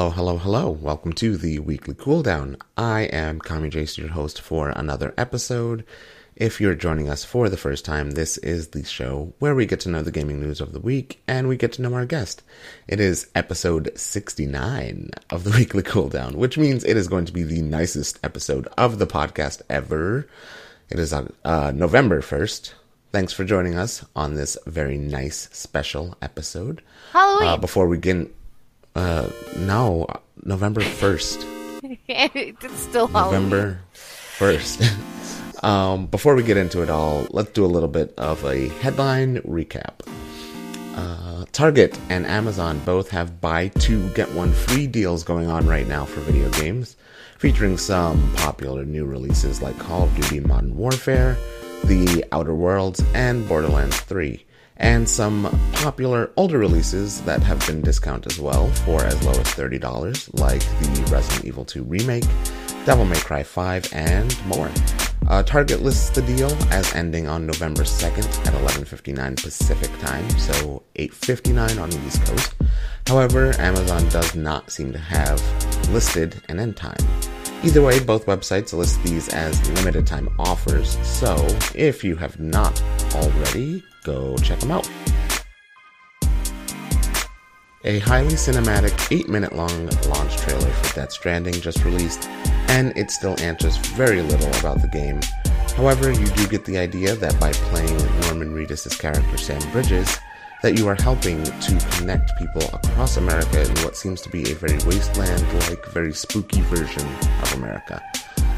Hello, hello, hello. Welcome to the weekly cooldown. I am Kamijace, your host for another episode. If you're joining us for the first time, this is the show where we get to know the gaming news of the week and we get to know our guest. It is episode 69 of the weekly cooldown, which means it is going to be the nicest episode of the podcast ever. It is on uh, November 1st. Thanks for joining us on this very nice special episode. Halloween. Uh, before we get uh, no, November 1st. it's still. November 1st. um, before we get into it all, let's do a little bit of a headline recap. Uh, Target and Amazon both have buy two, get one free deals going on right now for video games, featuring some popular new releases like Call of Duty Modern Warfare, The Outer Worlds, and Borderlands 3 and some popular older releases that have been discounted as well for as low as $30, like the Resident Evil 2 Remake, Devil May Cry 5, and more. Uh, Target lists the deal as ending on November 2nd at 11:59 Pacific Time, so 8:59 on the East Coast. However, Amazon does not seem to have listed an end time. Either way, both websites list these as limited time offers, so if you have not already, go check them out. A highly cinematic 8 minute long launch trailer for Death Stranding just released, and it still answers very little about the game. However, you do get the idea that by playing Norman Reedus' character Sam Bridges, that you are helping to connect people across America in what seems to be a very wasteland-like, very spooky version of America.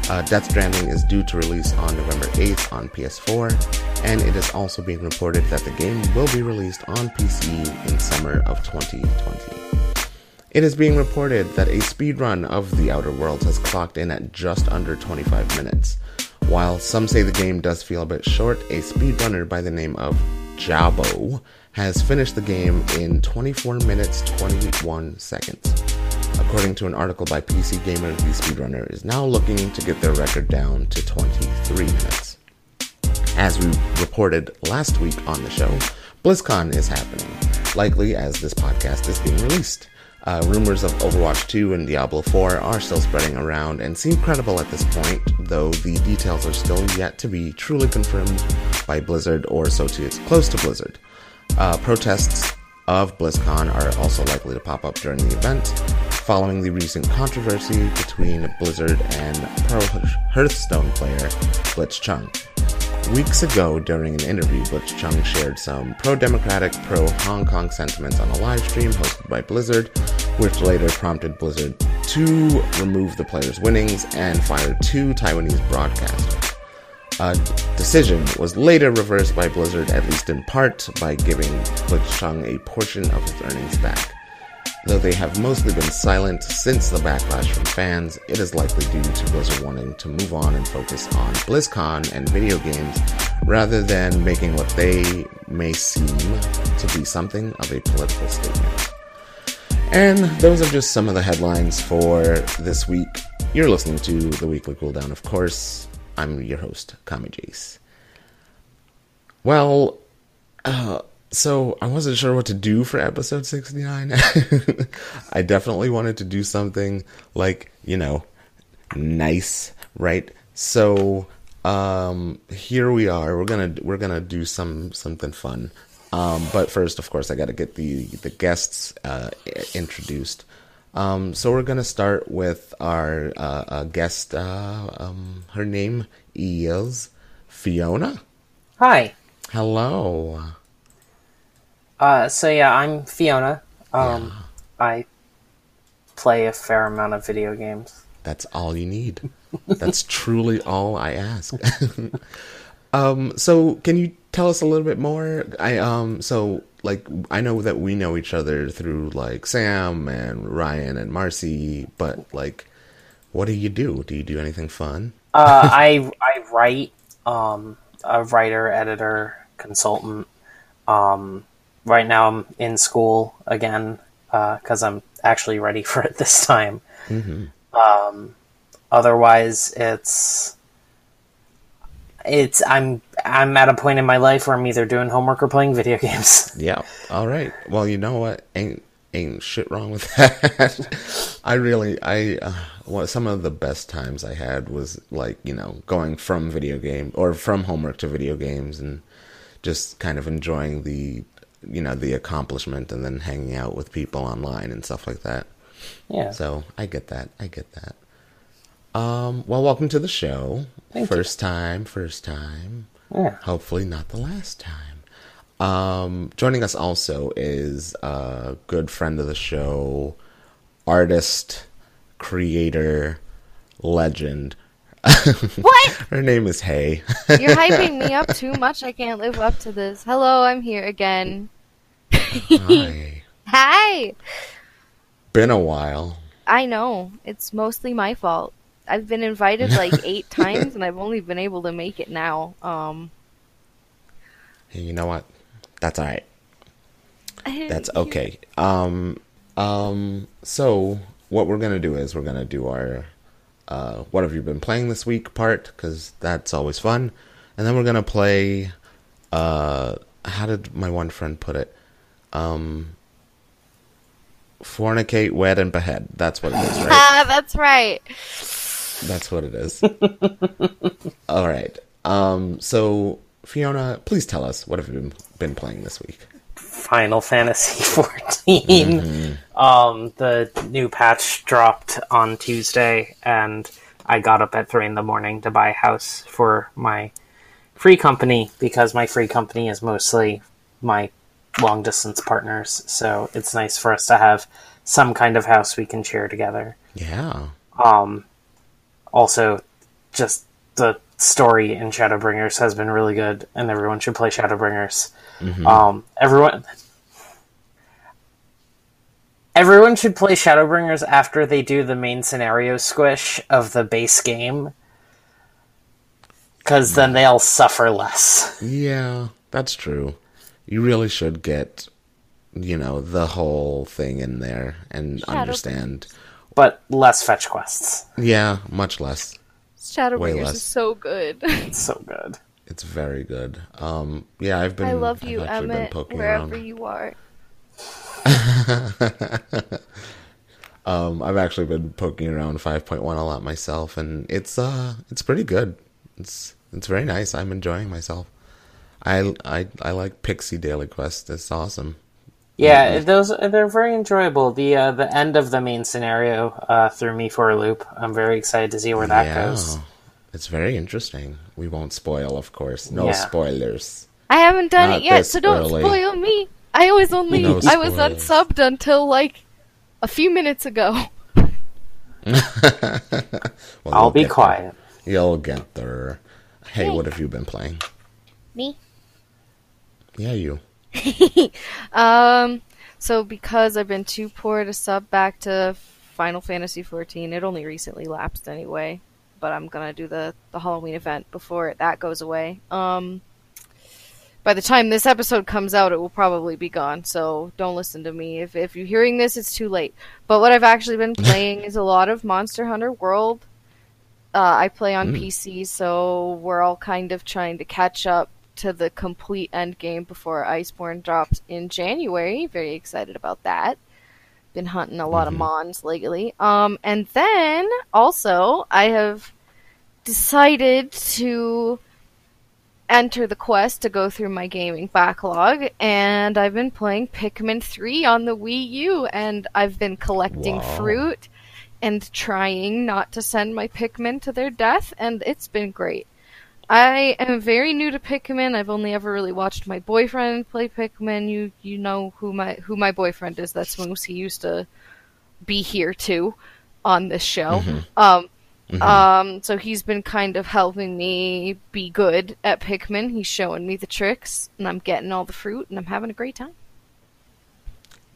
Uh, Death Stranding is due to release on November 8th on PS4, and it is also being reported that the game will be released on PC in summer of 2020. It is being reported that a speedrun of The Outer Worlds has clocked in at just under 25 minutes. While some say the game does feel a bit short, a speedrunner by the name of Jabo has finished the game in 24 minutes 21 seconds. According to an article by PC Gamer, the speedrunner is now looking to get their record down to 23 minutes. As we reported last week on the show, BlizzCon is happening, likely as this podcast is being released. Uh, rumors of Overwatch 2 and Diablo 4 are still spreading around and seem credible at this point, though the details are still yet to be truly confirmed by Blizzard or associates close to Blizzard. Uh, protests of BlizzCon are also likely to pop up during the event, following the recent controversy between Blizzard and pro Hearthstone player Blitzchung. Weeks ago, during an interview, Blitzchung shared some pro democratic, pro Hong Kong sentiments on a live stream hosted by Blizzard, which later prompted Blizzard to remove the player's winnings and fire two Taiwanese broadcasters. A decision was later reversed by Blizzard, at least in part, by giving Blitzchung a portion of his earnings back. Though they have mostly been silent since the backlash from fans, it is likely due to Blizzard wanting to move on and focus on BlizzCon and video games rather than making what they may seem to be something of a political statement. And those are just some of the headlines for this week. You're listening to the Weekly Cooldown, of course. I'm your host, Kamijace. Well, uh, so I wasn't sure what to do for episode 69. I definitely wanted to do something like, you know, nice, right? So, um, here we are. We're gonna we're gonna do some something fun. Um, but first, of course, I got to get the the guests uh, introduced. Um, so we're gonna start with our uh, uh, guest. Uh, um, her name is Fionna. Hi. Hello. Uh, so yeah, I'm Fionna. Um, yeah. I play a fair amount of video games. That's all you need. That's truly all I ask. um, so can you tell us a little bit more? I um, so like I know that we know each other through like Sam and Ryan and Marcy, but like, what do you do? Do you do anything fun? uh, I I write. Um, a writer, editor, consultant. Um, right now I'm in school again because uh, I'm actually ready for it this time. Mm-hmm. Um, otherwise, it's it's I'm I'm at a point in my life where I'm either doing homework or playing video games. Yeah. All right. Well, you know what? Ain't ain't shit wrong with that. I really, I, uh, well, some of the best times I had was like, you know, going from video game or from homework to video games and just kind of enjoying the, you know, the accomplishment and then hanging out with people online and stuff like that. Yeah. So I get that. I get that. Um, well, welcome to the show. Thank you. first time, first time. Yeah. Hopefully not the last time. Um, joining us also is a good friend of the show, artist, creator, legend. What? Her name is Hay. You're hyping me up too much. I can't live up to this. Hello, I'm here again. Hi. Hi. Been a while. I know. It's mostly my fault. I've been invited like eight times and I've only been able to make it now. Um Hey, you know what? That's all right. That's okay. Um, um, so what we're gonna do is we're gonna do our uh, what have you been playing this week part because that's always fun, and then we're gonna play. Uh, how did my one friend put it? Um, fornicate, wed, and behead. That's what it is, right? Ah, that's right. That's what it is. All right. Um, so Fionna, please tell us what have you been, been playing this week? Final Fantasy 14. Um, the new patch dropped on Tuesday, and I got up at three in the morning to buy a house for my free company because my free company is mostly my long distance partners. So it's nice for us to have some kind of house we can share together. Yeah. Um, also, just the story in Shadowbringers has been really good, and everyone should play Shadowbringers. Um, everyone, everyone should play Shadowbringers after they do the main scenario squish of the base game, because then they'll suffer less. Yeah, that's true. You really should get, you know, the whole thing in there and Shadow- understand. But less fetch quests. Yeah, much less. Shadowbringers less. is so good. It's so good. It's very good. Um, yeah, I've been. I love I've you, actually Emet, wherever around. you are. Um, I've actually been poking around 5.1 a lot myself, and it's uh, it's pretty good. It's it's very nice. I'm enjoying myself. I I I like Pixie Daily Quest. It's awesome. Yeah, those they're very enjoyable. The uh, the end of the main scenario uh, threw me for a loop. I'm very excited to see where that yeah, goes. it's very interesting. We won't spoil, of course. No Yeah. spoilers. I haven't done Not it yet, so don't early. spoil me. I was only No I was unsubbed until like a few minutes ago. Well, I'll be quiet. there. You'll get there. Hay, what have you been playing? Me? Yeah, you. Um, so because I've been too poor to sub back to Final Fantasy XIV, it only recently lapsed anyway. But I'm gonna do the the Halloween event before that goes away. Um, by the time this episode comes out, it will probably be gone. So don't listen to me. If if you're hearing this, it's too late. But what I've actually been playing is a lot of Monster Hunter World. Uh, I play on PC, so we're all kind of trying to catch up to the complete end game before Iceborne drops in January. Very excited about that. Been hunting a lot of mons lately. Um, and then also I have decided to enter the quest to go through my gaming backlog, and I've been playing Pikmin 3 on the Wii U, and I've been collecting Wow. fruit and trying not to send my Pikmin to their death, and it's been great. I am very new to Pikmin. I've only ever really watched my boyfriend play Pikmin. You you know who my who my boyfriend is. That's Moose. He used to be here too on this show. Um um so he's been kind of helping me be good at Pikmin. He's showing me the tricks and I'm getting all the fruit and I'm having a great time.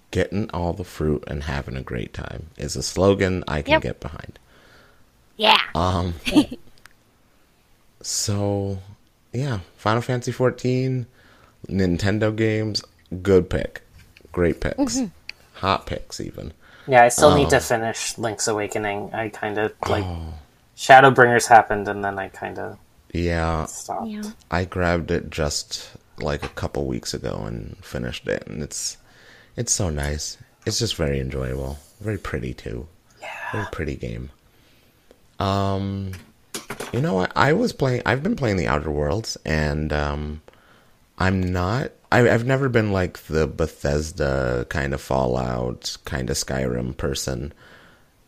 Getting all the fruit and having a great time is a slogan I can Yep. get behind. Yeah. Um. so, yeah, Final Fantasy 14, Nintendo games, good pick, great picks, hot picks even. Yeah, I still Oh. need to finish Link's Awakening. I kind of like Shadowbringers happened, and then I kind of Yeah, stopped. Yeah. I grabbed it just like a couple weeks ago and finished it, and it's it's so nice. it's just very enjoyable, very pretty too. Yeah. Very pretty game. Um, you know what? I was playing. I've been playing the Outer Worlds, and um, I'm not. I, I've never been like the Bethesda kind of Fallout, kind of Skyrim person.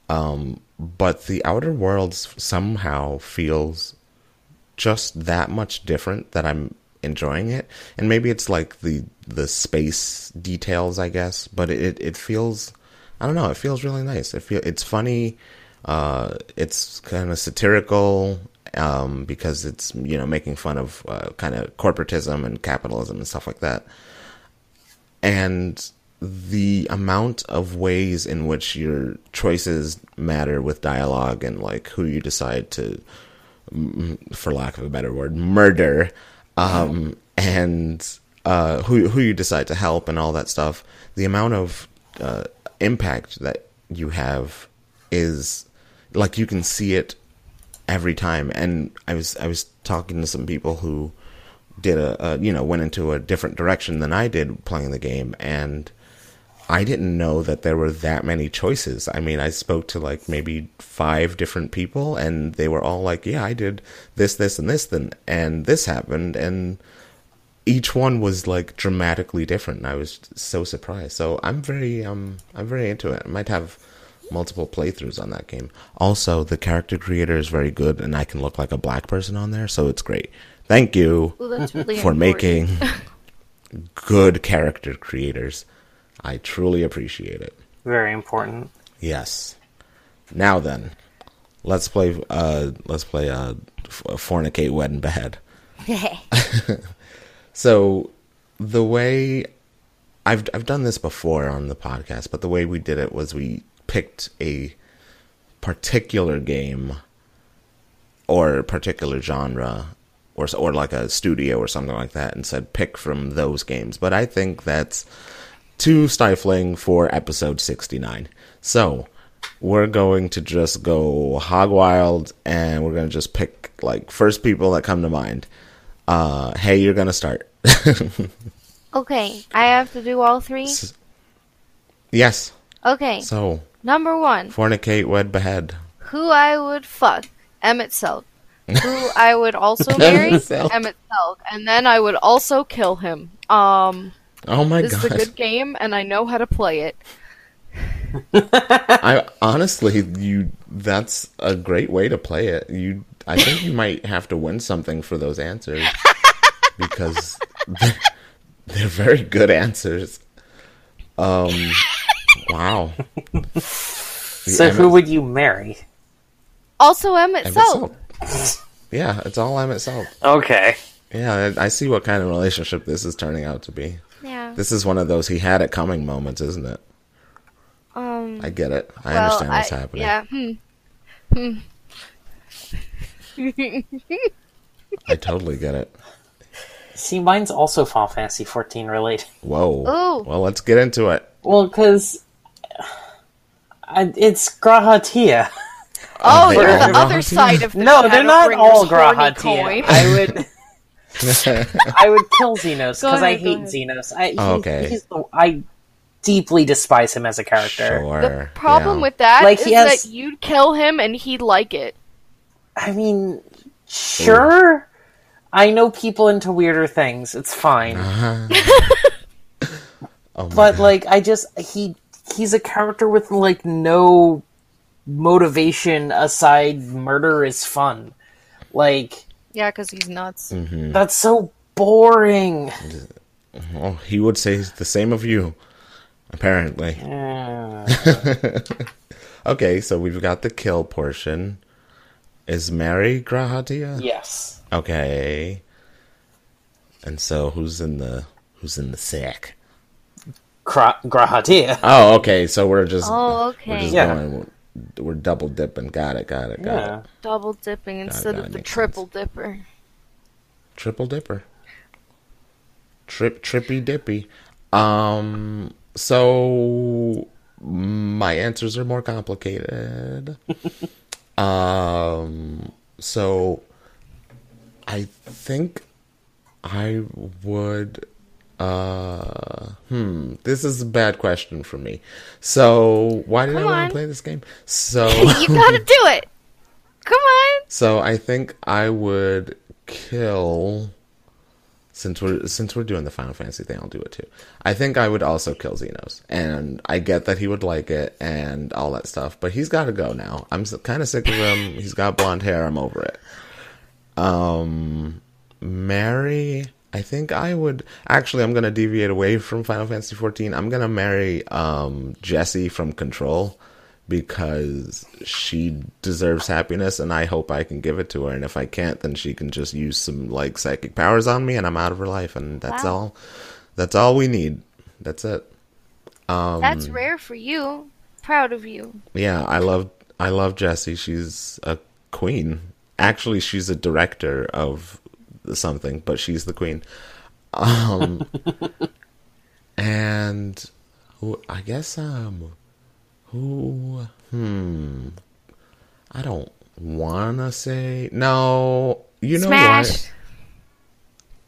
Um, but the Outer Worlds somehow feels just that much different that I'm enjoying it. And maybe it's like the the space details, I guess. But it it feels. I don't know. It feels really nice. It feel it's funny. Uh, it's kind of satirical um, because it's you know making fun of uh, kind of corporatism and capitalism and stuff like that. And the amount of ways in which your choices matter with dialogue and like who you decide to, for lack of a better word, murder, um, and uh, who who you decide to help and all that stuff. The amount of uh, impact that you have is like you can see it every time. And I was I was talking to some people who did a, a you know went into a different direction than I did playing the game, and I didn't know that there were that many choices. I mean, I spoke to like maybe five different people, and they were all like, "Yeah, I did this, this, and this, then, and this happened," and each one was like dramatically different. And I was so surprised. So I'm very, um, I'm very into it. I might have multiple playthroughs on that game. Also, the character creator is very good, and I can look like a black person on there, so it's great. Thank you Ooh, that's really for important. making good character creators. I truly appreciate it. Very important. Yes. Now then, let's play. Uh, let's play. Uh, fornicate, wed, and behead. So the way I've I've done this before on the podcast, but the way we did it was we picked a particular game or a particular genre or or like a studio or something like that and said pick from those games. But I think that's too stifling for episode 69. So, we're going to just go hog wild and we're going to just pick like first people that come to mind. Uh, Hay, you're going to start. Okay, I have to do all three. yes. Okay, So, number one, fornicate, wed, behead. who I would fuck, Emet-Selch. Who I would also marry, Emet-Selch. Emmett Selk, and then I would also kill him. Um, Oh my god. this is a good game, and I know how to play it. I honestly, you that's a great way to play it. You I think you might have to win something for those answers because they're, they're very good answers. Um wow. So Emet- who would you marry? Also, Emet, Emmett Selk. Selch. Yeah, it's all Emet-Selch. Okay. Yeah, I I see what kind of relationship this is turning out to be. Yeah. This is one of those he had it coming moments, isn't it? Um. I get it. I well, understand what's I- happening. Yeah. Hmm. Hmm. I totally get it. See, mine's also Final Fantasy 14 related. Whoa. Ooh. Well, let's get into it. Well, because it's G'raha Tia. Oh, they you're all the other side of the No, they're not all horny G'raha Tia. I would, I would kill Zenos because I hate ahead. Zenos. I, he- Oh, Okay. he's the, I deeply despise him as a character. Sure. The problem yeah. with that Like, is he has- that you'd kill him and he'd like it. I mean, sure. I know people into weirder things. It's fine. Uh-huh. Oh my but like I just he he's a character with like no motivation aside murder is fun. Like Yeah, because he's nuts. Mm. that's so boring. Oh, he would say the same of you, apparently. Uh, Okay, so we've got the kill portion. Is Mary G'raha Tia? yes. Okay. And so who's in the who's in the sack? Gra- G'raha Tia. Oh, okay. So we're just Oh, we're okay. just Yeah. going we're double dipping. Got it. Got it. Got Yeah. it. Double dipping instead that of the makes triple dipper. Triple dipper. Trip trippy dippy. Um so my answers are more complicated. um so I think I would Uh, hmm. This is a bad question for me. So, why did Come I want on. to play this game? So, you gotta do it. Come on. so I think I would kill. Since we're since we're doing the Final Fantasy thing, I'll do it too. I think I would also kill Zenos, and I get that he would like it and all that stuff, but he's got to go now. I'm kind of sick of him. He's got blonde hair. I'm over it. Um, marry. I think I would actually. I'm gonna deviate away from Final Fantasy 14. I'm gonna marry um Jessie from Control because she deserves happiness, and I hope I can give it to her. And if I can't, then she can just use some like psychic powers on me, and I'm out of her life, and that's Wow. all. That's all we need. That's it. Um, That's rare for you. Proud of you. yeah, I love I love Jessie. She's a queen. Actually, she's a director of something, but she's the queen. Um, and who I guess um who hmm I don't wanna say no. You know Smash. what?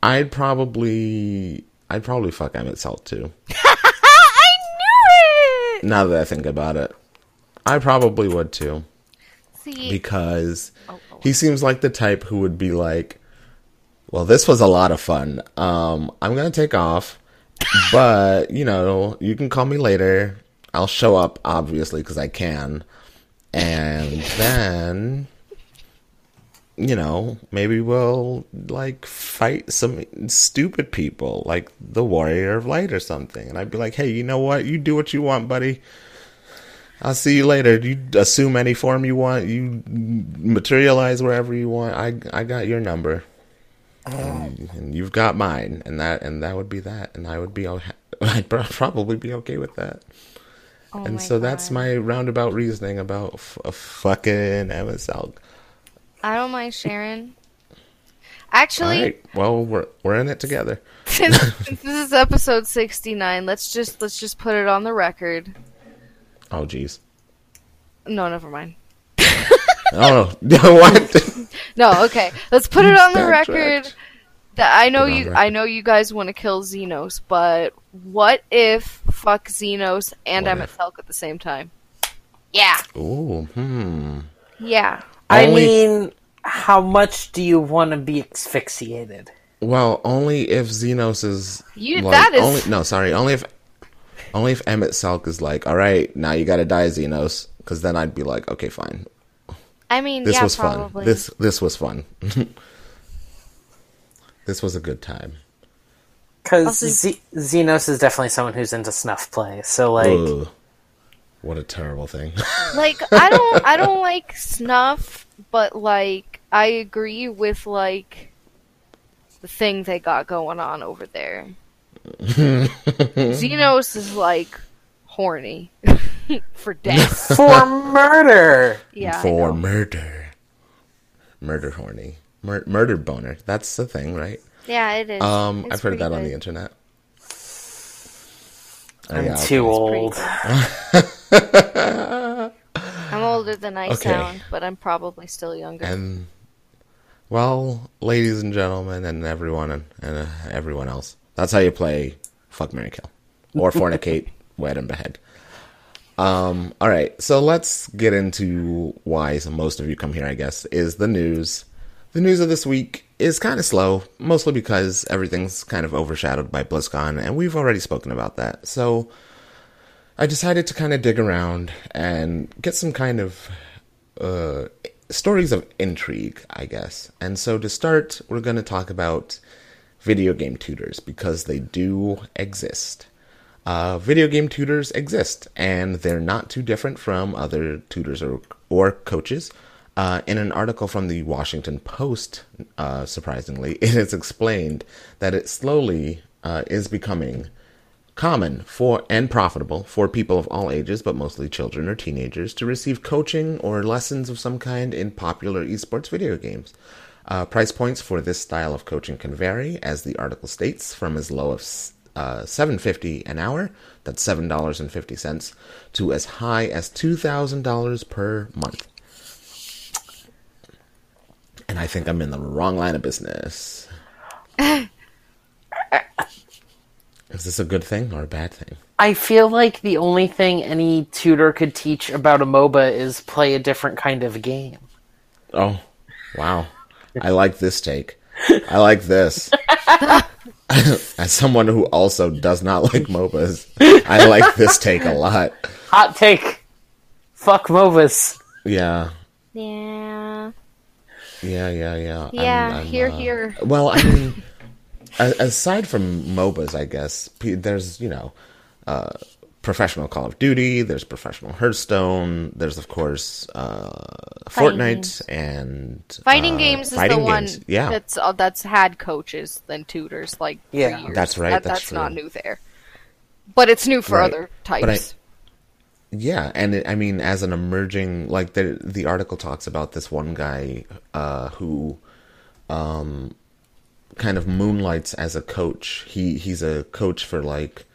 I'd probably I'd probably fuck Emet-Selch too. I knew it. Now that I think about it, I probably would too. See, because Oh, oh. he seems like the type who would be like, "Well, this was a lot of fun. Um, I'm gonna take off, but you know, you can call me later. I'll show up, obviously, because I can, and then." You know, maybe we'll like fight some stupid people, like the Warrior of Light or something. And I'd be like, "Hey, you know what? You do what you want, buddy. I'll see you later. You assume any form you want. You materialize wherever you want. I I got your number, and, and you've got mine, and that and that would be that, and I would be I'd probably be okay with that. Oh and so that's my roundabout reasoning about f- a fucking Selch. I don't mind Sharon. All Actually, right, well we're we're in it together. since, since this is episode sixty-nine, let's just let's just put it on the record. Oh jeez. No, never mind. Oh no! what? No, okay. Let's put it on the record that I know Put it on you the I know you guys want to kill Zenos, but what if fuck Zenos and What Emmett if? Felk at the same time? Yeah. Ooh, hmm. Yeah. I Only- mean, how much do you want to be asphyxiated? Well, only if Zenos is You- like, that is- only no, sorry, only if only if Emet-Selch is like, all right, now you got to die, Zenos, because then I'd be like, okay, fine, I mean, this yeah, was probably. fun. This this was fun. this was a good time. Because Also- Z- Zenos is definitely someone who's into snuff play. So, like, Ugh. what a terrible thing. like I don't I don't like snuff, but like I agree with like the thing they got going on over there. Zenos is like horny for death. for murder! Yeah. For murder, murder horny, Mur- murder boner. That's the thing, right? Yeah, it is. Um, It's I've heard pretty that on the internet. I'm yeah, too old. I'm older than I Okay. sound, but I'm probably still younger. And well, ladies and gentlemen, and everyone and, and uh, everyone else, that's how you play fuck, Mary kill, or fornicate, wed and behead. Um, all right, so let's get into why most of you come here. I guess is the news. The news of this week is kind of slow, mostly because everything's kind of overshadowed by BlizzCon, and we've already spoken about that. So I decided to kind of dig around and get some kind of uh, stories of intrigue, I guess. And so to start, we're going to talk about video game tutors because they do exist. Uh, video game tutors exist, and they're not too different from other tutors or, or coaches. Uh, in an article from the Washington Post, uh, surprisingly, it is explained that it slowly uh, is becoming common for and profitable for people of all ages, but mostly children or teenagers, to receive coaching or lessons of some kind in popular esports video games. Uh, price points for this style of coaching can vary, as the article states, from as low as uh, seven fifty an hour, that's seven dollars and fifty cents, to as high as two thousand dollars per month. And I think I'm in the wrong line of business. Is this a good thing or a bad thing? I feel like the only thing any tutor could teach about a MOBA is play a different kind of game. Oh, wow. I like this take. I like this. As someone who also does not like MOBAs, I like this take a lot. Hot take. Fuck MOBAs. Yeah. Yeah. Yeah, yeah, yeah. Yeah, here, here. Well, I mean, aside from MOBAs, I guess there's you know, uh, professional Call of Duty. There's professional Hearthstone. There's of course uh, Fighting Fortnite games. and Fighting uh, games is fighting the one. Yeah, that's uh, that's had coaches than tutors like Yeah. for years. That's right, That- that's that's not new there, but it's new for Right. other But I- types. Yeah, and it, I mean, as an emerging, like the the article talks about this one guy uh, who, um, kind of moonlights as a coach. He he's a coach for like,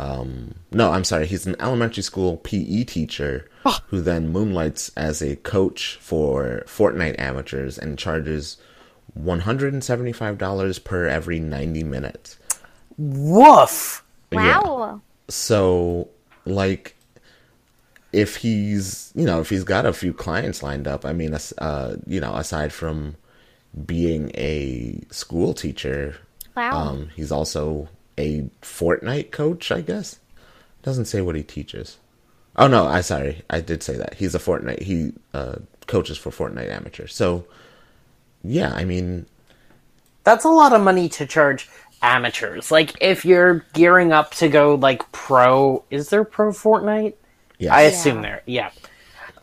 um, no, I'm sorry, he's an elementary school PE teacher who then moonlights as a coach for Fortnite amateurs and charges one hundred and seventy five dollars per every ninety minutes. Woof. Yeah. wow. So, like, if he's, you know, if he's got a few clients lined up, I mean, uh, you know, aside from being a school teacher, Wow. um, he's also a Fortnite coach, I guess. Doesn't say what he teaches. Oh no, I sorry, I did say that. He's a Fortnite. He uh, coaches for Fortnite amateurs. So, yeah, I mean, That's a lot of money to charge amateurs. Like if you're gearing up to go like pro, is there pro Fortnite? yeah, I assume there. Yeah.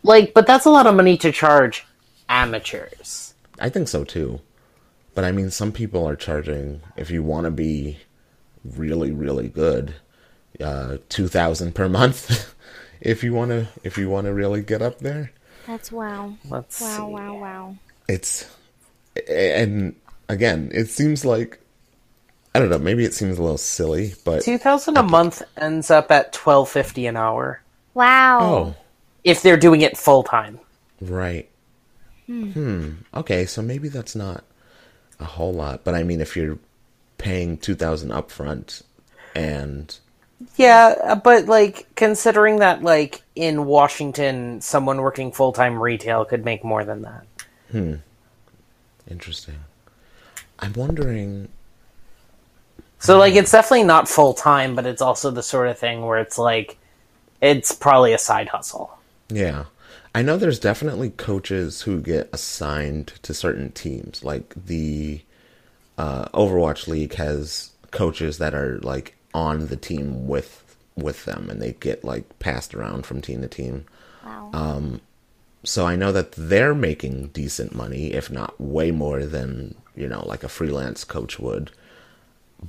Like, but that's a lot of money to charge amateurs. I think so too. But I mean, some people are charging if you want to be really, really good, uh, two thousand per month. if you want to, if you want to really get up there, That's wow. Let's Wow, see. wow, wow. it's and again, it seems like I don't know. Maybe it seems a little silly, but Two thousand a month ends up at twelve fifty an hour Wow. oh, if they're doing it full time. right. Hmm. Okay, so maybe that's not a whole lot, but I mean, if you're paying two thousand upfront and Yeah, uh, but like considering that like in Washington someone working full-time retail could make more than that. Hmm. Interesting. I'm wondering. So like it's definitely not full-time, but it's also the sort of thing where it's like it's probably a side hustle. Yeah, I know there's definitely coaches who get assigned to certain teams. Like the uh, Overwatch League has coaches that are like on the team with with them, and they get like passed around from team to team. Wow. So I know that they're making decent money, if not way more than you know, like a freelance coach would.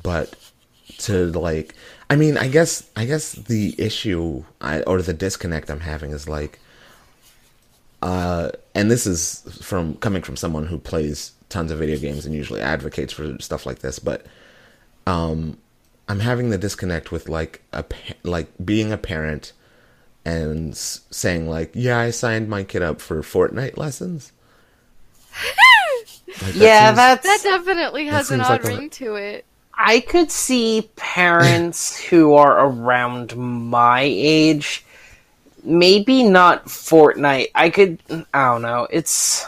But to like, I mean, I guess, I guess the issue I, or the disconnect I'm having is like, uh, and this is from coming from someone who plays tons of video games and usually advocates for stuff like this, but um, I'm having the disconnect with like a like being a parent and saying like, yeah, I signed my kid up for Fortnite lessons. Like, that yeah, seems- that's that definitely has an odd like a- ring to it. I could see parents who are around my age, maybe not Fortnite. I could, I don't know. It's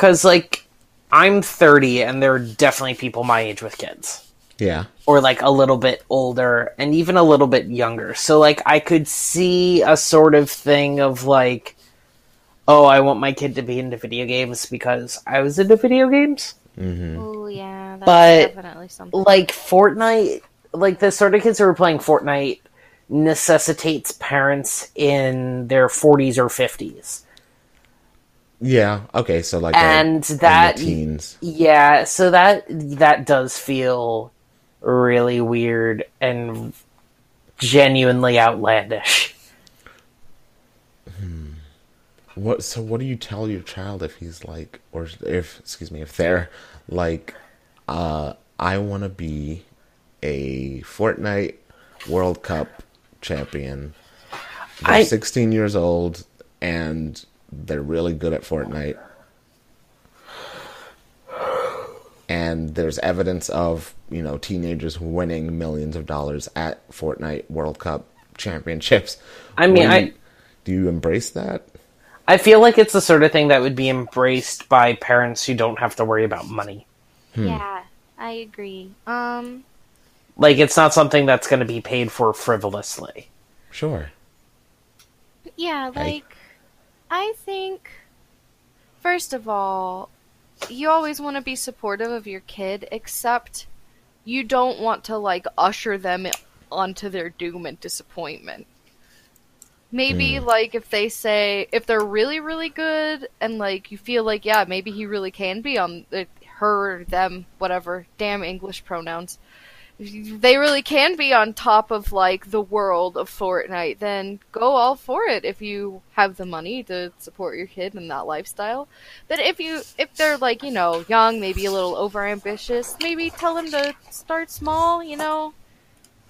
because like I'm 30, and there are definitely people my age with kids, yeah, or like a little bit older, and even a little bit younger. So like I could see a sort of thing of like, oh, I want my kid to be into video games because I was into video games. Oh yeah, that's But, definitely something. like Fortnite, like the sort of kids who are playing Fortnite necessitates parents in their 40s or 50s. Yeah. Okay, so like, And that- teens. Yeah, so that that does feel really weird and genuinely outlandish. What? So what do you tell your child if he's like, or if excuse me, if they're like, uh, I want to be a Fortnite World Cup champion. They're I- 16 years old and they're really good at Fortnite. and there's evidence of you know teenagers winning millions of dollars at Fortnite World Cup championships. I mean, When I- do you embrace that? I feel like it's the sort of thing that would be embraced by parents who don't have to worry about money. Yeah, I agree. Um, Like it's not something that's going to be paid for frivolously. Sure. yeah, Hey. like I think first of all, you always want to be supportive of your kid, except you don't want to like usher them onto their doom and disappointment. Maybe mm. like if they say if they're really really good and like you feel like yeah maybe he really can be on the, her them whatever damn English pronouns they really can be on top of like the world of Fortnite then go all for it if you have the money to support your kid in that lifestyle but if you if they're like you know young maybe a little over ambitious maybe tell them to start small you know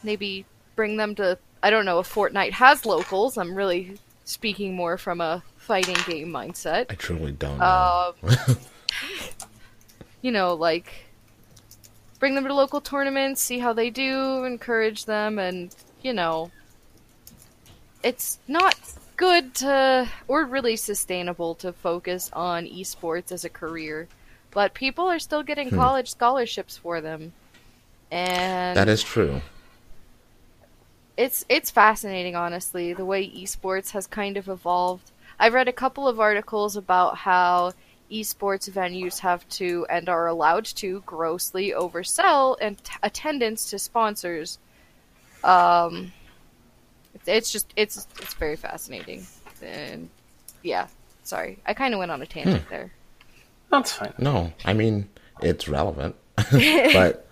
maybe bring them to I don't know if Fortnite has locals. I'm really speaking more from a fighting game mindset. I truly don't know. Um, you know, like bring them to local tournaments, see how they do, encourage them, and you know, it's not good to or really sustainable to focus on esports as a career, but people are still getting hmm. college scholarships for them, and that is true. it's it's fascinating honestly the way esports has kind of evolved. I've read a couple of articles about how esports venues have to and are allowed to grossly oversell and t- attendance to sponsors. Um it's- it's just it's it's very fascinating. And yeah sorry. I kind of went on a tangent there. That's fine. No, I mean it's relevant, but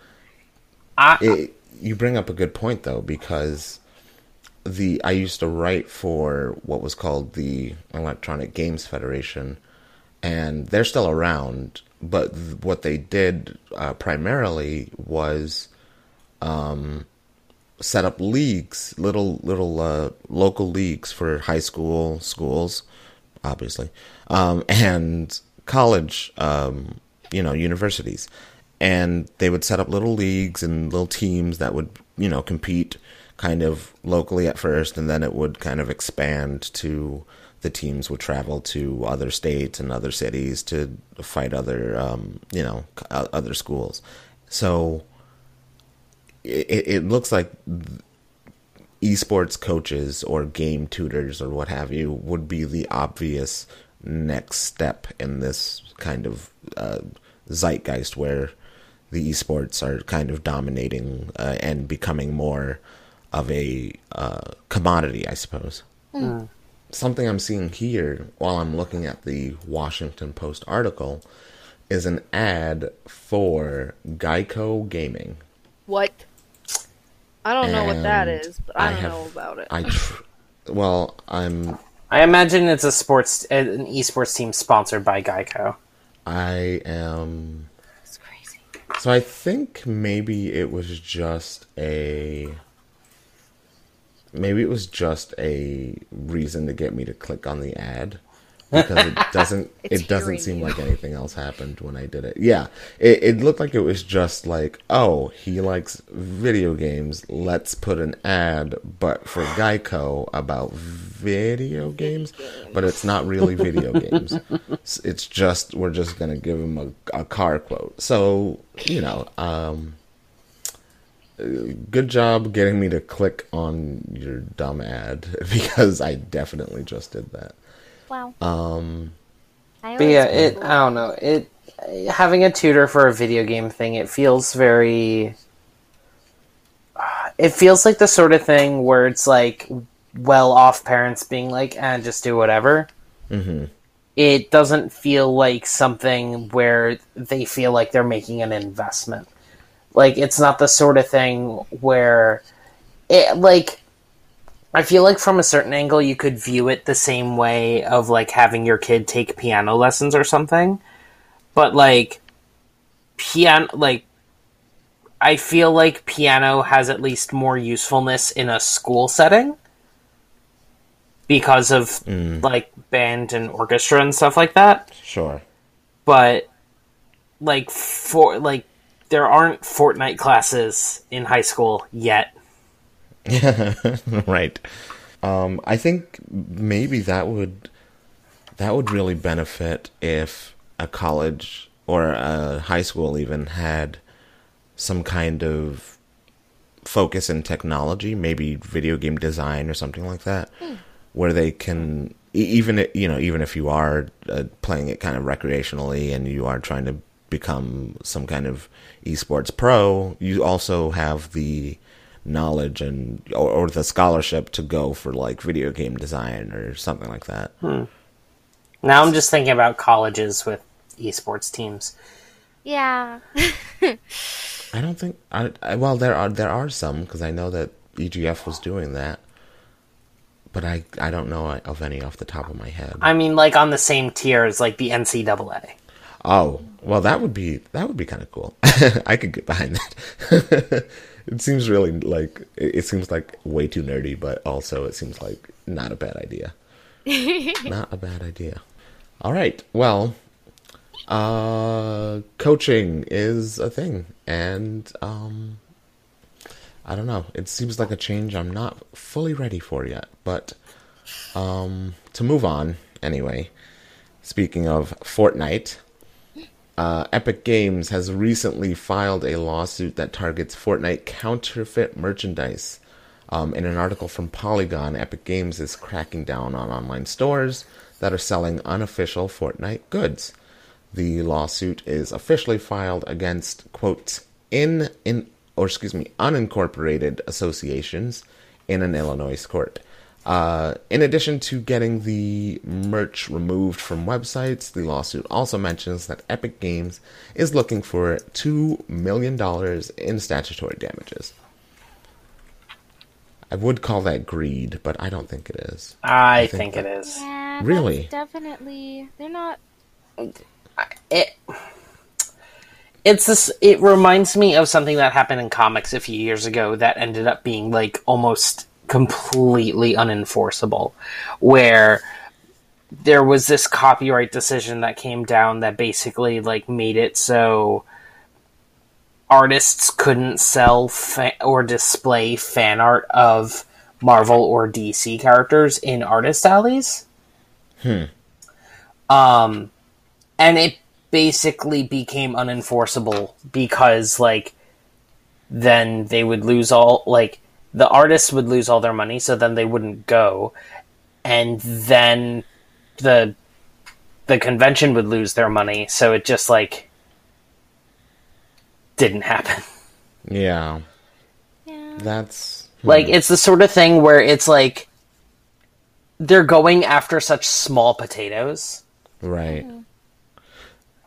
I, it, you bring up a good point though because the I used to write for what was called the Electronic Games Federation, and they're still around. But th- what they did uh, primarily was um, set up leagues, little little uh, local leagues for high school schools, obviously, um, and college, um, you know, universities, and they would set up little leagues and little teams that would, you know, compete kind of locally at first, and then it would kind of expand to the teams would travel to other states and other cities to fight other, um, you know, other schools. So it, it looks like esports coaches or game tutors or what have you would be the obvious next step in this kind of uh, zeitgeist where the esports are kind of dominating uh, and becoming more of a uh, commodity, I suppose. Something I'm seeing here while I'm looking at the Washington Post article is an ad for Geico Gaming. what i don't know what that is, but i I don't have- know about it I tr- well, I'm I imagine it's a sports, an esports team sponsored by Geico. I am it's crazy so I think maybe it was just a maybe it was just a reason to get me to click on the ad because it doesn't it doesn't seem you. like anything else happened when I did it. Yeah, it, it looked like it was just like, oh, he likes video games. Let's put an ad, but for Geico about video games, but it's not really video games. It's just we're just gonna give him a, a car quote. So you know, um, good job getting me to click on your dumb ad because I definitely just did that. wow Um, I But yeah, always it. Google- I don't know. It having a tutor for a video game thing. It feels very. It feels like the sort of thing where it's like well-off parents being like, "and just do whatever." hmm It doesn't feel like something where they feel like they're making an investment. Like it's not the sort of thing where it like I feel like from a certain angle you could view it the same way of like having your kid take piano lessons or something. But like piano like I feel like piano has at least more usefulness in a school setting because of Mm, like band and orchestra and stuff like that sure. but like for like there aren't Fortnite classes in high school yet. right. Um, I think maybe that would that would really benefit if a college or a high school even had some kind of focus in technology, maybe video game design or something like that, where they can e- even i- you know even if you are uh, playing it kind of recreationally and you are trying to become some kind of esports pro, you also have the knowledge and or, or the scholarship to go for like video game design or something like that. Hmm. Now I'm just thinking about colleges with esports teams. Yeah. I don't think I, I well there are there are some because I know that EGF was doing that, but I I don't know uh, of any off the top of my head. I mean, like on the same tier as like the NCAA. Oh, well, that would be that would be kind of cool. I could get behind that. it seems really like it, seems like way too nerdy, but also it seems like not a bad idea. not a bad idea. All right. Well, uh coaching is a thing and um I don't know. It seems like a change I'm not fully ready for yet, but um to move on anyway. Speaking of Fortnite, uh, Epic Games has recently filed a lawsuit that targets Fortnite counterfeit merchandise. Um, in an article from Polygon, Epic Games is cracking down on online stores that are selling unofficial Fortnite goods. The lawsuit is officially filed against quote in in or excuse me unincorporated associations in an Illinois court. Uh, in addition to getting the merch removed from websites, the lawsuit also mentions that Epic Games is looking for $2 million in statutory damages. I would call that greed, but I don't think it is. I, think think, it is. Yeah, Really? definitely. They're not. It it's this. It reminds me of something that happened in comics a few years ago that ended up being like almost completely unenforceable, where there was this copyright decision that came down that basically like made it so artists couldn't sell fa- or display fan art of Marvel or DC characters in artist alleys. Hmm. Um, and it basically became unenforceable because like then they would lose all like the artists would lose all their money so then they wouldn't go and then the the convention would lose their money so it just like didn't happen Yeah, Yeah. that's like it's the sort of thing where it's like they're going after such small potatoes right.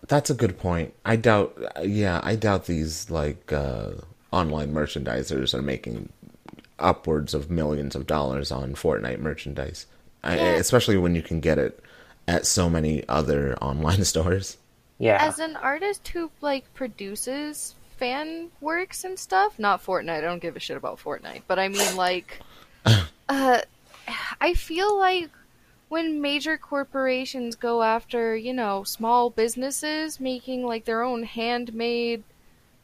That's a good point. I doubt. Yeah, I doubt these like uh, online merchandisers are making upwards of millions of dollars on Fortnite merchandise, I, Yeah. especially when you can get it at so many other online stores. yeah As an artist who like produces fan works and stuff, not Fortnite. I don't give a shit about Fortnite, but I mean like, uh, I feel like when major corporations go after you know small businesses making like their own handmade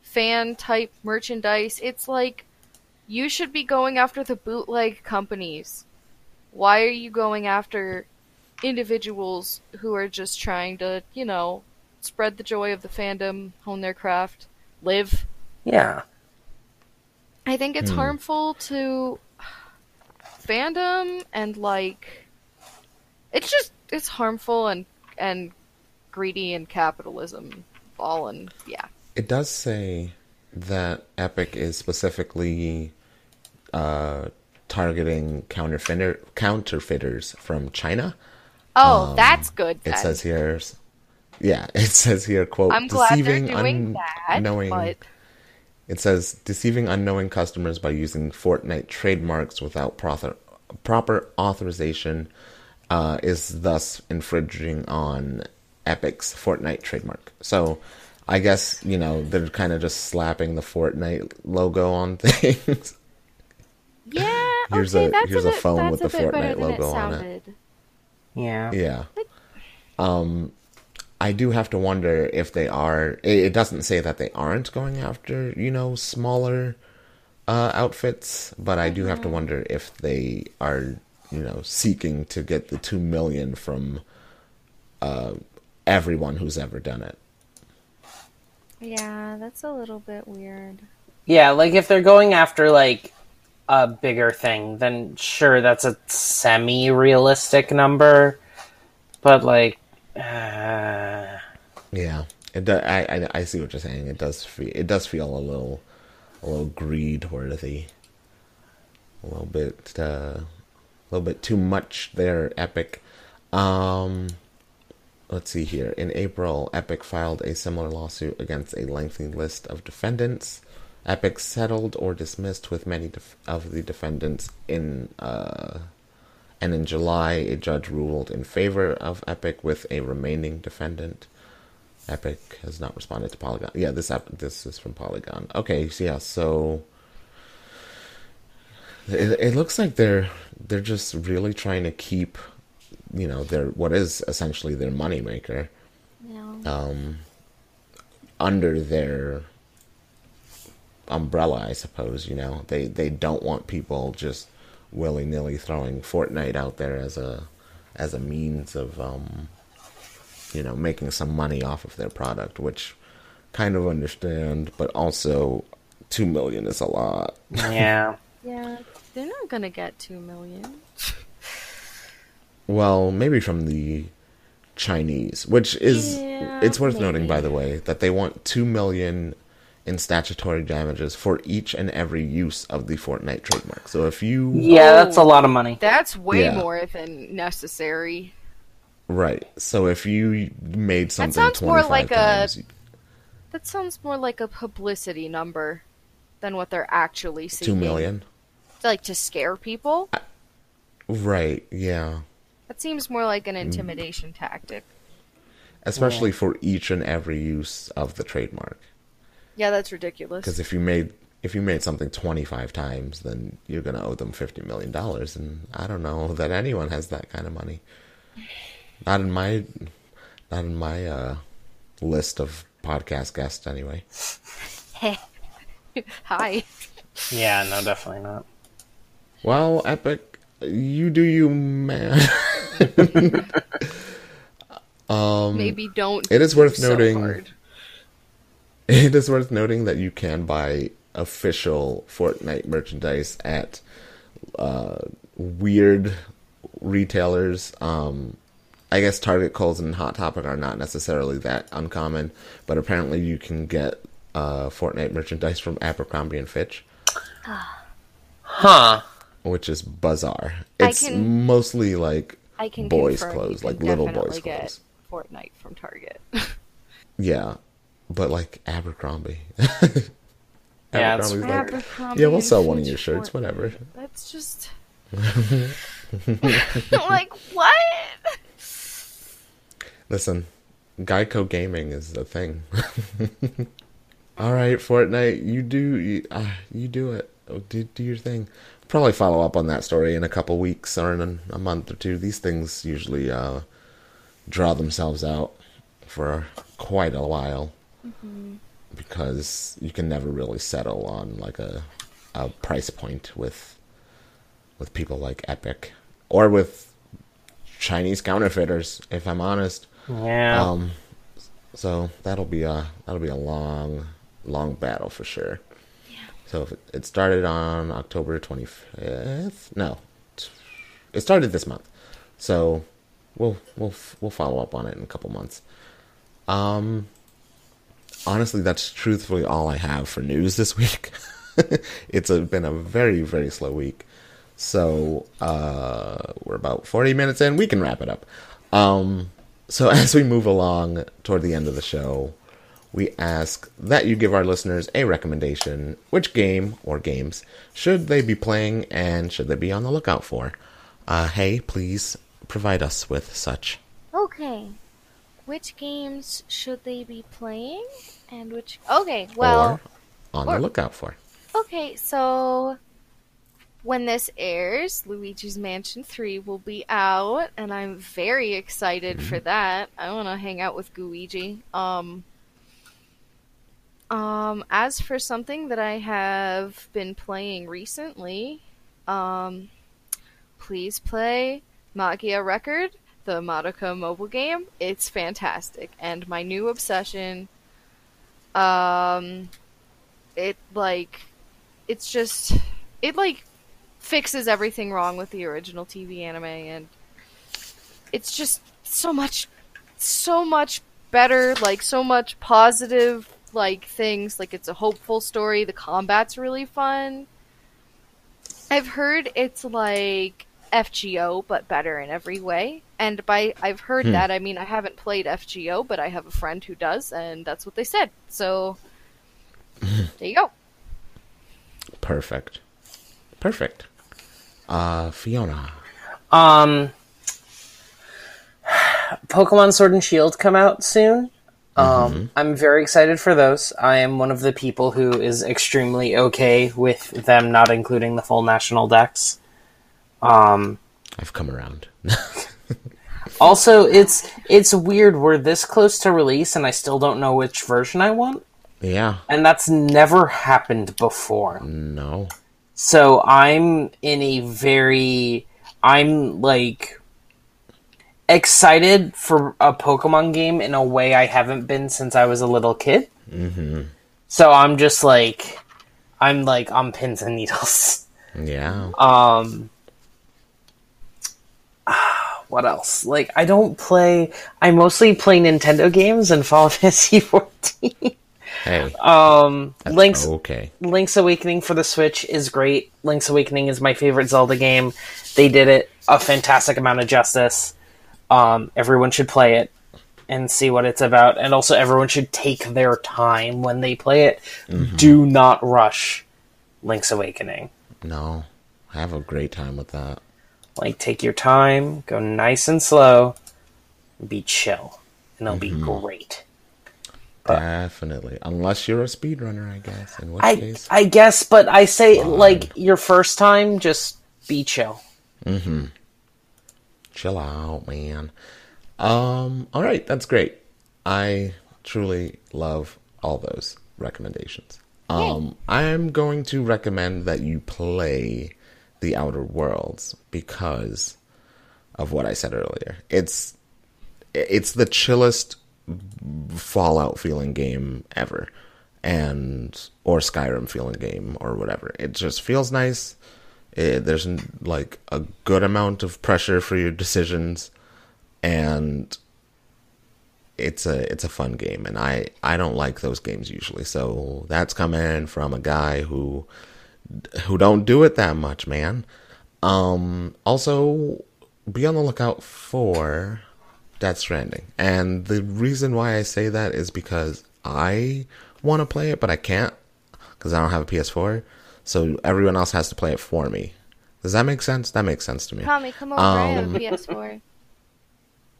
fan type merchandise, it's like you should be going after the bootleg companies. Why are you going after individuals who are just trying to, you know, spread the joy of the fandom, hone their craft, live? yeah I think it's hmm. harmful to fandom and like it's just it's harmful and and greedy and capitalism all and yeah. It does say that Epic is specifically uh, targeting counterfeiter counterfeiters from China. Oh, that's good. It says here, yeah, it says here, quote, I'm deceiving doing that, unknowing. but It says deceiving unknowing customers by using Fortnite trademarks without proper proper authorization uh, is thus infringing on Epic's Fortnite trademark. So, I guess you know they're kind of just slapping the Fortnite logo on things. Yeah, Here's okay, a- that's here's a a bit, phone that's with a the bit better Fortnite than it on it. sounded. yeah yeah. Um, I do have to wonder if they are. It, it doesn't say that they aren't going after you know smaller uh, outfits, but I do have to wonder if they are you know seeking to get the two million from uh, everyone who's ever done it. Yeah, that's a little bit weird. Yeah, like if they're going after like a bigger thing, then sure, that's a semi-realistic number. But like, uh, Yeah, it. Do, I, I I see what you're saying. It does feel it does feel a little a little greed worthy, a little bit uh, a little bit too much there. Epic. Um, let's see here. In April, Epic filed a similar lawsuit against a lengthy list of defendants. Epic settled or dismissed with many def- of the defendants in uh, and in July, a judge ruled in favor of Epic with a remaining defendant. Epic has not responded to Polygon. Yeah, this app, this is from Polygon. Okay, so yeah, so it, it looks like they're they're just really trying to keep, you know, their what is essentially their moneymaker Yeah. um, under their umbrella, I suppose. You know, they they don't want people just willy nilly throwing Fortnite out there as a as a means of um, you know making some money off of their product, which kind of understand, but also two million is a lot. yeah, Yeah, they're not gonna get two million. Well, maybe from the Chinese, which is Yeah, it's worth noting by the way that they want 2 million in statutory damages for each and every use of the Fortnite trademark. So if you yeah, that's a lot of money. That's way Yeah. more than necessary. right, so if you made something that sounds more 25 like a- That sounds more like a publicity number than what they're actually 2 seeking. million. Like to scare people. Right, yeah. That seems more like an intimidation tactic. Especially for each and every use of the trademark. Yeah, that's ridiculous. Because if you made if you made something 25 times, then you're going to owe them 50 million dollars and I don't know that anyone has that kind of money. Not in my not in my uh list of podcast guests anyway. Hi. Yeah, no, definitely not. Well, Epic, you do you man. Maybe don't. Um, it is do worth so noting- hard. It is worth noting that you can buy official Fortnite merchandise at uh, weird retailers. Um, I guess Target, Kohl's, and Hot Topic are not necessarily that uncommon, but apparently you can get uh, Fortnite merchandise from Abercrombie and Fitch, Huh? which is bizarre. I It's can- mostly like I can boys' clothes, you like little definitely boys' get clothes. Fortnite from Target. Yeah, but like Abercrombie. Yeah, Abercrombie's like, Abercrombie yeah, we'll sell one of your shirts, whatever. That's just like what? Listen, Geico Gaming is a thing. All right, Fortnite, you do you, uh, you do it. Oh, Do do your thing. Probably follow up on that story in a couple weeks or in a, a month or two. These things usually uh, draw themselves out for quite a while because you can never really settle on like a a price point with with people like Epic or with Chinese counterfeiters. If I'm honest. Yeah. Um, so that'll be a that'll be a long, long battle for sure. Yeah. So it, it started on October twenty fifth, no, it started this month. So we'll we'll we'll follow up on it in a couple months. Um, honestly, that's truthfully all I have for news this week. it's a, been a very very slow week. So uh, we're about 40 minutes in. We can wrap it up. Um, so as we move along toward the end of the show, we ask that you give our listeners a recommendation. Which game or games should they be playing and should they be on the lookout for? Uh, Hay, please provide us with such. Okay. Which games should they be playing? And which. Okay, well. or on or- the lookout for. Okay, so. when this airs, Luigi's Mansion 3 will be out, and I'm very excited for that. I want to hang out with Luigi. Um, um, as for something that I have been playing recently, um, please play Magia Record, the Madoka mobile game. It's fantastic, and my new obsession. Um, it like, it's just, it like fixes everything wrong with the original TV anime, and it's just so much, so much better. Like so much positive like things. Like it's a hopeful story. The combat's really fun. I've heard it's like FGO but better in every way. And by I've heard Hmm. that I mean I haven't played FGO, but I have a friend who does, and that's what they said. So there you go. Perfect. Perfect. Uh, Fionna. Um, Pokemon Sword and Shield come out soon. Um, I'm very excited for those. I am one of the people who is extremely okay with them not including the full national Dex. Um, I've come around. also, it's it's weird. We're this close to release, and I still don't know which version I want, yeah. and that's never happened before. No. So I'm in a very I'm like excited for a Pokemon game in a way I haven't been since I was a little kid. Mm-hmm. So I'm just like I'm like on pins and needles. Yeah. Um what else? Like I don't play I mostly play Nintendo games and Final Fantasy 14. Hey. um Link's okay. Link's Awakening for the Switch is great. Link's Awakening is my favorite Zelda game. They did it a fantastic amount of justice. Um, everyone should play it and see what it's about. And also, everyone should take their time when they play it. Do not rush Link's Awakening. No. I have a great time with that. Like, take your time, go nice and slow, be chill, and it'll be great. Definitely. Unless you're a speedrunner, I guess. In which I case. I guess, but I say like your first time, just be chill. Mm-hmm. Chill out, man. Um, all right, that's great. I truly love all those recommendations. Um, I'm going to recommend that you play The Outer Worlds because of what I said earlier. It's it's the chillest Fallout feeling game ever, and or Skyrim feeling game or whatever. It just feels nice. It, there's like a good amount of pressure for your decisions, and it's a it's a fun game. And I I don't like those games usually, so that's coming from a guy who who don't do it that much, man. Um, also, be on the lookout for Death Stranding. And the reason why I say that is because I want to play it, but I can't because I don't have a PS4. So everyone else has to play it for me. Does that make sense? That makes sense to me. Tommy, come over. I have Um, a PS4.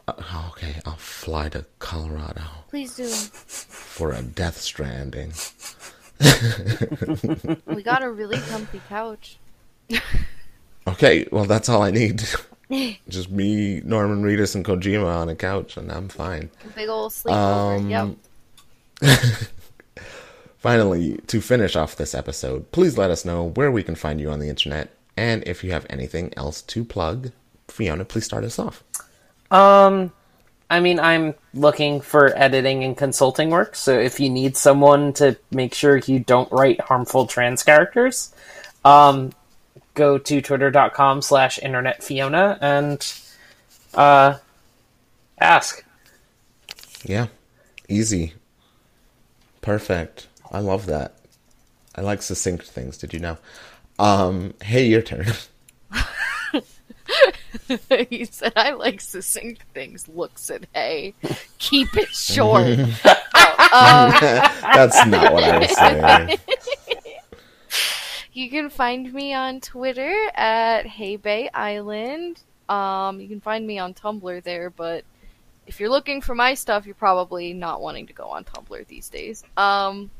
Oh, okay, I'll fly to Colorado Please do. for a Death Stranding. We got a really comfy couch. Okay, well that's all I need. Just me, Norman Reedus, and Kojima on a couch, and I'm fine. Big old sleepover. Um, yep. Finally, to finish off this episode, please let us know where we can find you on the internet, and if you have anything else to plug. Fionna, please start us off. Um, I mean, I'm looking for editing and consulting work, so if you need someone to make sure you don't write harmful trans characters, um, go to twitter.com slash internet Fionna and, uh, ask. Yeah, easy, perfect. I love that. I like succinct things. Did you know? Um, Hay, your turn. he said, I like succinct things. Looks at Hay. Keep it short. That's not what I was saying. You can find me on Twitter at Hay Bay Island. Um, you can find me on Tumblr there, but if you're looking for my stuff, you're probably not wanting to go on Tumblr these days. Um,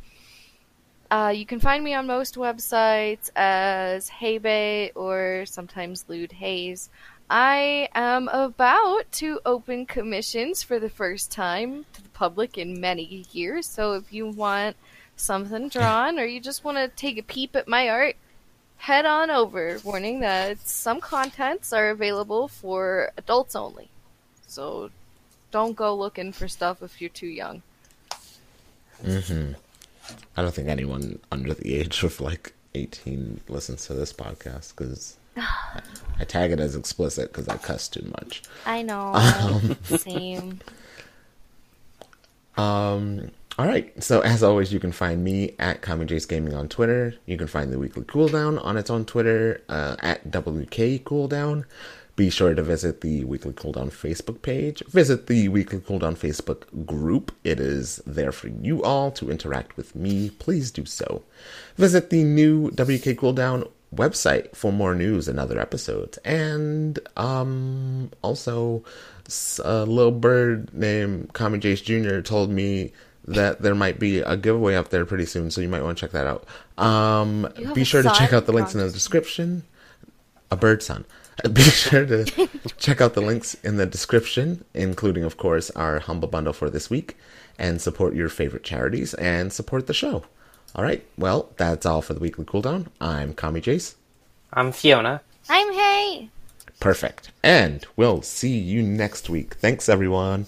Uh, you can find me on most websites as Haybay or sometimes Lude Hayes. I am about to open commissions for the first time to the public in many years. So if you want something drawn or you just want to take a peep at my art, head on over. Warning that some contents are available for adults only. So don't go looking for stuff if you're too young. Mm-hmm. I don't think anyone under the age of like 18 listens to this podcast because I, I tag it as explicit because I cuss too much. I know. Um, Same. Um, all right. So as always, you can find me at Kamijace Gaming on Twitter. You can find the Weekly Cooldown on its own Twitter uh, at WK Cooldown. Be sure to visit the Weekly Cooldown Facebook page. Visit the Weekly Cooldown Facebook group. It is there for you all to interact with me. Please do so. Visit the new WK Cooldown website for more news and other episodes. And um, also, a little bird named Kamijace Jr. told me that there might be a giveaway up there pretty soon, so you might want to check that out. Um, be sure to check out the links in the description. A bird son. Be sure to check out the links in the description, including, of course, our humble bundle for this week, and support your favorite charities and support the show. All right, well, that's all for the weekly cooldown. I'm Kamijace. I'm Fionna. I'm Hay. Perfect. And we'll see you next week. Thanks, everyone.